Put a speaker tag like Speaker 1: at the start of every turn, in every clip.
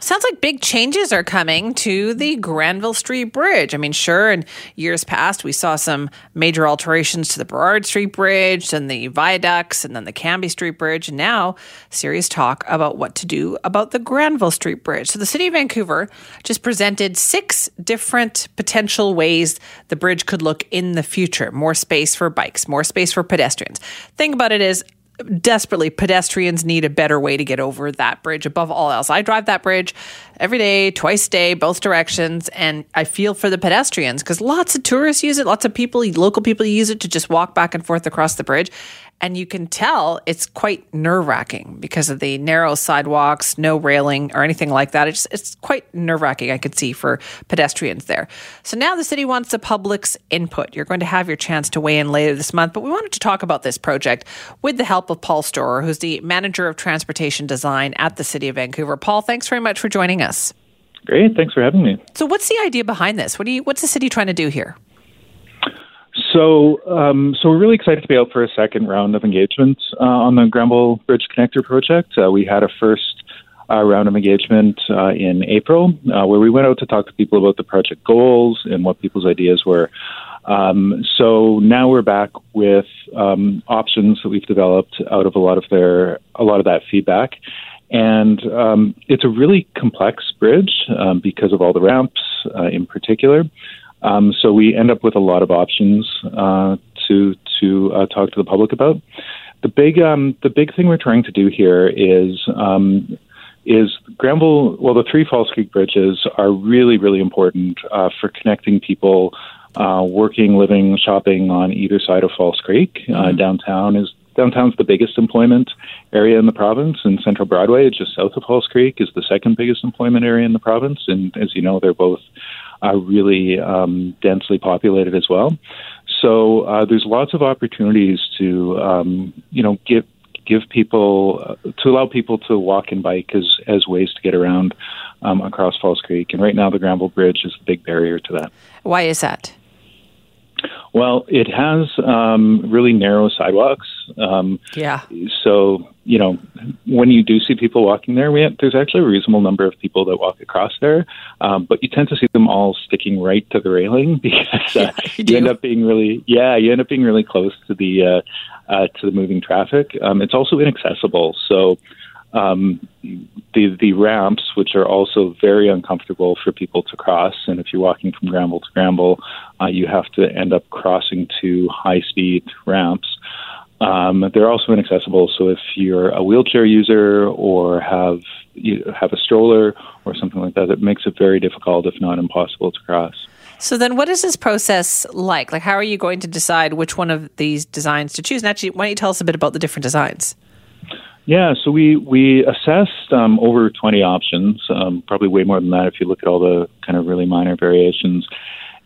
Speaker 1: Sounds like big changes are coming to the Granville Street Bridge. I mean, sure, in years past, we saw some major alterations to the Burrard Street Bridge and the viaducts and then the Cambie Street Bridge. And now, serious talk about what to do about the Granville Street Bridge. So, the City of Vancouver just presented six different potential ways the bridge could look in the future more space for bikes, more space for pedestrians. Think about it as desperately pedestrians need a better way to get over that bridge above all else. I drive that bridge every day, twice a day, both directions, and I feel for the pedestrians because lots of tourists use it, lots of people, local people use it to just walk back and forth across the bridge. And you can tell it's quite nerve wracking because of the narrow sidewalks, no railing or anything like that. It's, it's quite nerve wracking, I could see, for pedestrians there. So now the city wants the public's input. You're going to have your chance to weigh in later this month, but we wanted to talk about this project with the help of Paul Storer, who's the manager of transportation design at the city of Vancouver. Paul, thanks very much for joining us.
Speaker 2: Great, thanks for having me.
Speaker 1: So, what's the idea behind this? What do you? What's the city trying to do here?
Speaker 2: So, um, so we're really excited to be out for a second round of engagement uh, on the Granville Bridge Connector project. Uh, we had a first uh, round of engagement uh, in April, uh, where we went out to talk to people about the project goals and what people's ideas were. Um, so now we're back with um, options that we've developed out of a lot of their a lot of that feedback. And um, it's a really complex bridge um, because of all the ramps uh, in particular. Um, so we end up with a lot of options uh, to to uh, talk to the public about. The big um, the big thing we're trying to do here is um, is Granville. Well, the three False Creek bridges are really really important uh, for connecting people uh, working, living, shopping on either side of False Creek. Uh, mm-hmm. downtown is downtown's the biggest employment area in the province, and Central Broadway, just south of False Creek, is the second biggest employment area in the province. And as you know, they're both are really um, densely populated as well. So uh, there's lots of opportunities to um, you know give give people uh, to allow people to walk and bike as as ways to get around um, across False Creek. And right now, the Granville Bridge is a big barrier to that.
Speaker 1: Why is that?
Speaker 2: Well, it has um, really narrow sidewalks.
Speaker 1: Um, yeah.
Speaker 2: So you know, when you do see people walking there, we have, there's actually a reasonable number of people that walk across there, um, but you tend to see them all sticking right to the railing because uh, yeah, you, you end up being really, yeah, you end up being really close to the uh, uh, to the moving traffic. Um, it's also inaccessible, so um, the the ramps, which are also very uncomfortable for people to cross, and if you're walking from Granville to Granville, uh, you have to end up crossing two high speed ramps. Um, they're also inaccessible, so if you're a wheelchair user or have you have a stroller or something like that, it makes it very difficult, if not impossible, to cross.
Speaker 1: So then, what is this process like? Like, how are you going to decide which one of these designs to choose? And actually, why don't you tell us a bit about the different designs?
Speaker 2: Yeah, so we we assessed um, over 20 options, um, probably way more than that if you look at all the kind of really minor variations.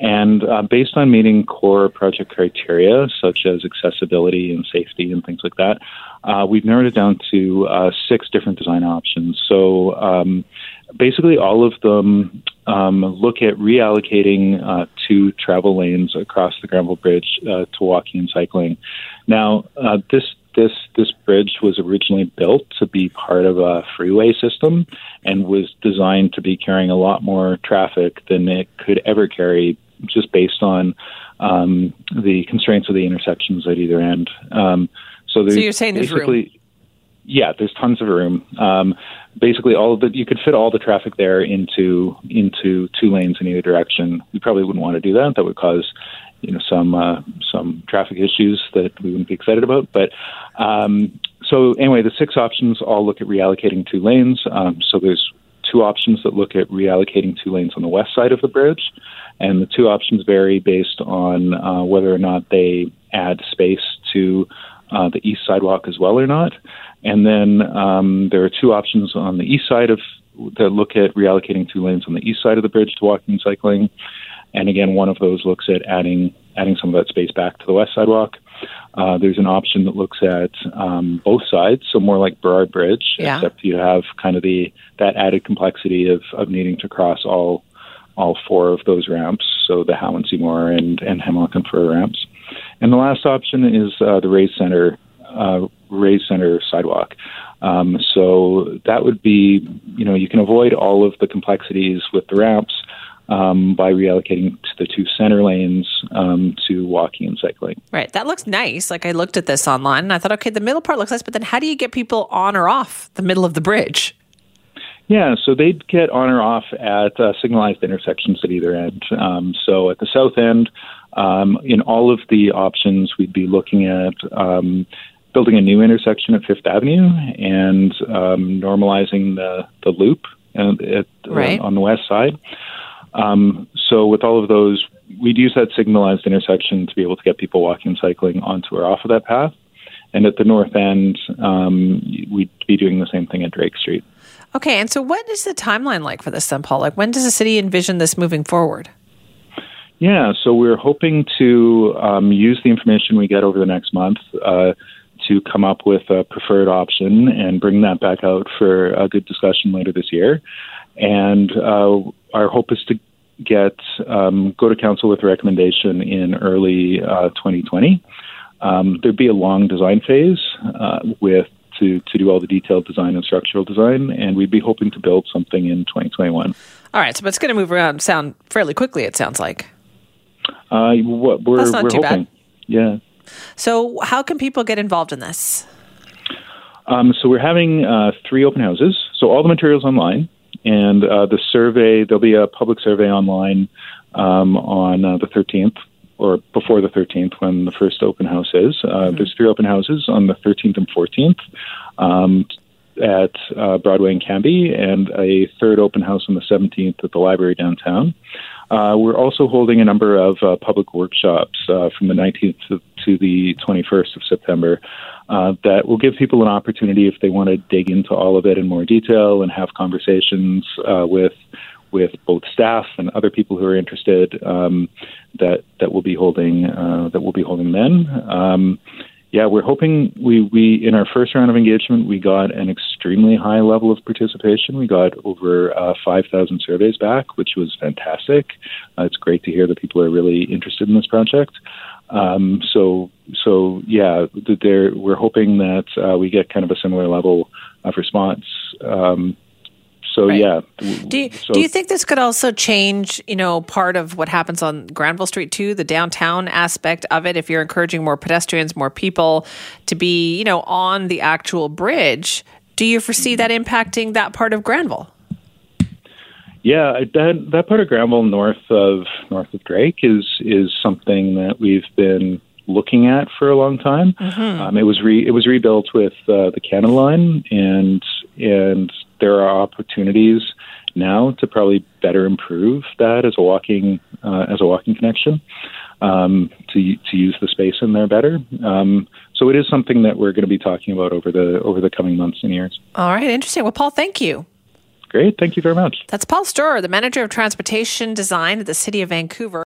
Speaker 2: And uh, based on meeting core project criteria such as accessibility and safety and things like that, uh, we've narrowed it down to uh, six different design options. So um, basically, all of them um, look at reallocating uh, two travel lanes across the Granville Bridge uh, to walking and cycling. Now, uh, this this this bridge was originally built to be part of a freeway system and was designed to be carrying a lot more traffic than it could ever carry just based on um, the constraints of the intersections at either end. Um,
Speaker 1: so, so you're saying there's room?
Speaker 2: Yeah, there's tons of room. Um, basically, all of the you could fit all the traffic there into into two lanes in either direction. We probably wouldn't want to do that. That would cause you know some uh, some traffic issues that we wouldn't be excited about. But um, so anyway, the six options all look at reallocating two lanes. Um, so there's two options that look at reallocating two lanes on the west side of the bridge, and the two options vary based on uh, whether or not they add space to uh, the east sidewalk as well or not. And then um, there are two options on the east side of that look at reallocating two lanes on the east side of the bridge to walking and cycling. And again, one of those looks at adding adding some of that space back to the west sidewalk. Uh, there's an option that looks at um, both sides, so more like Burrard Bridge,
Speaker 1: yeah.
Speaker 2: except you have kind of the that added complexity of, of needing to cross all all four of those ramps, so the Howe and Seymour and, and Hemlock and Fir ramps. And the last option is uh, the Rays Center uh, Center sidewalk. Um, so that would be, you know, you can avoid all of the complexities with the ramps um, by reallocating to the two center lanes um, to walking and cycling.
Speaker 1: Right. That looks nice. Like I looked at this online and I thought, okay, the middle part looks nice, but then how do you get people on or off the middle of the bridge?
Speaker 2: Yeah, so they'd get on or off at uh, signalized intersections at either end. Um, so at the south end, um, in all of the options, we'd be looking at um, building a new intersection at Fifth Avenue and um, normalizing the, the loop at, at,
Speaker 1: right.
Speaker 2: uh, on the west side. Um, so with all of those, we'd use that signalized intersection to be able to get people walking and cycling onto or off of that path. And at the north end, um, we'd be doing the same thing at Drake Street.
Speaker 1: Okay, and so what is the timeline like for this then, Paul? Like, when does the city envision this moving forward?
Speaker 2: Yeah, so we're hoping to um, use the information we get over the next month uh, to come up with a preferred option and bring that back out for a good discussion later this year. And uh, our hope is to get um, go to council with a recommendation in early uh, 2020. Um, there'd be a long design phase uh, with to, to do all the detailed design and structural design, and we'd be hoping to build something in 2021.
Speaker 1: All right, so it's going to move around sound fairly quickly. It sounds like.
Speaker 2: Uh, we're
Speaker 1: That's not
Speaker 2: we're
Speaker 1: too
Speaker 2: hoping.
Speaker 1: bad.
Speaker 2: Yeah.
Speaker 1: So, how can people get involved in this?
Speaker 2: Um, so we're having uh, three open houses. So all the materials online, and uh, the survey. There'll be a public survey online um, on uh, the 13th or before the 13th when the first open house is. Uh,
Speaker 1: Mm-hmm.
Speaker 2: There's three open houses on the 13th and 14th um, at uh, Broadway and Cambie, and a third open house on the 17th at the library downtown. Uh, we're also holding a number of uh, public workshops uh, from the 19th to, the 21st of September uh, that will give people an opportunity if they want to dig into all of it in more detail and have conversations uh, with with both staff and other people who are interested um, that that will be holding uh, that will be holding then. Um, yeah, we're hoping we, we in our first round of engagement we got an extremely high level of participation. We got over uh, five thousand surveys back, which was fantastic. Uh, it's great to hear that people are really interested in this project. Um, so so yeah, we're hoping that uh, we get kind of a similar level of response. Um, so
Speaker 1: Right.
Speaker 2: yeah,
Speaker 1: Do you,
Speaker 2: so,
Speaker 1: do you think this could also change, you know, part of what happens on Granville Street too, the downtown aspect of it? If you're encouraging more pedestrians, more people to be, you know, on the actual bridge, do you foresee that impacting that part of Granville?
Speaker 2: Yeah, that that part of Granville north of north of Drake is is something that we've been looking at for a long time. Um, it was re, it was rebuilt with uh, the Canada Line, and and there are opportunities now to probably better improve that as a walking uh, as a walking connection um, to to use the space in there better. Um, so it is something that we're going to be talking about over the over the coming months and years.
Speaker 1: All right, interesting. Well, Paul, thank you.
Speaker 2: Great, thank you very much.
Speaker 1: That's Paul Storer, the manager of transportation design at the City of Vancouver.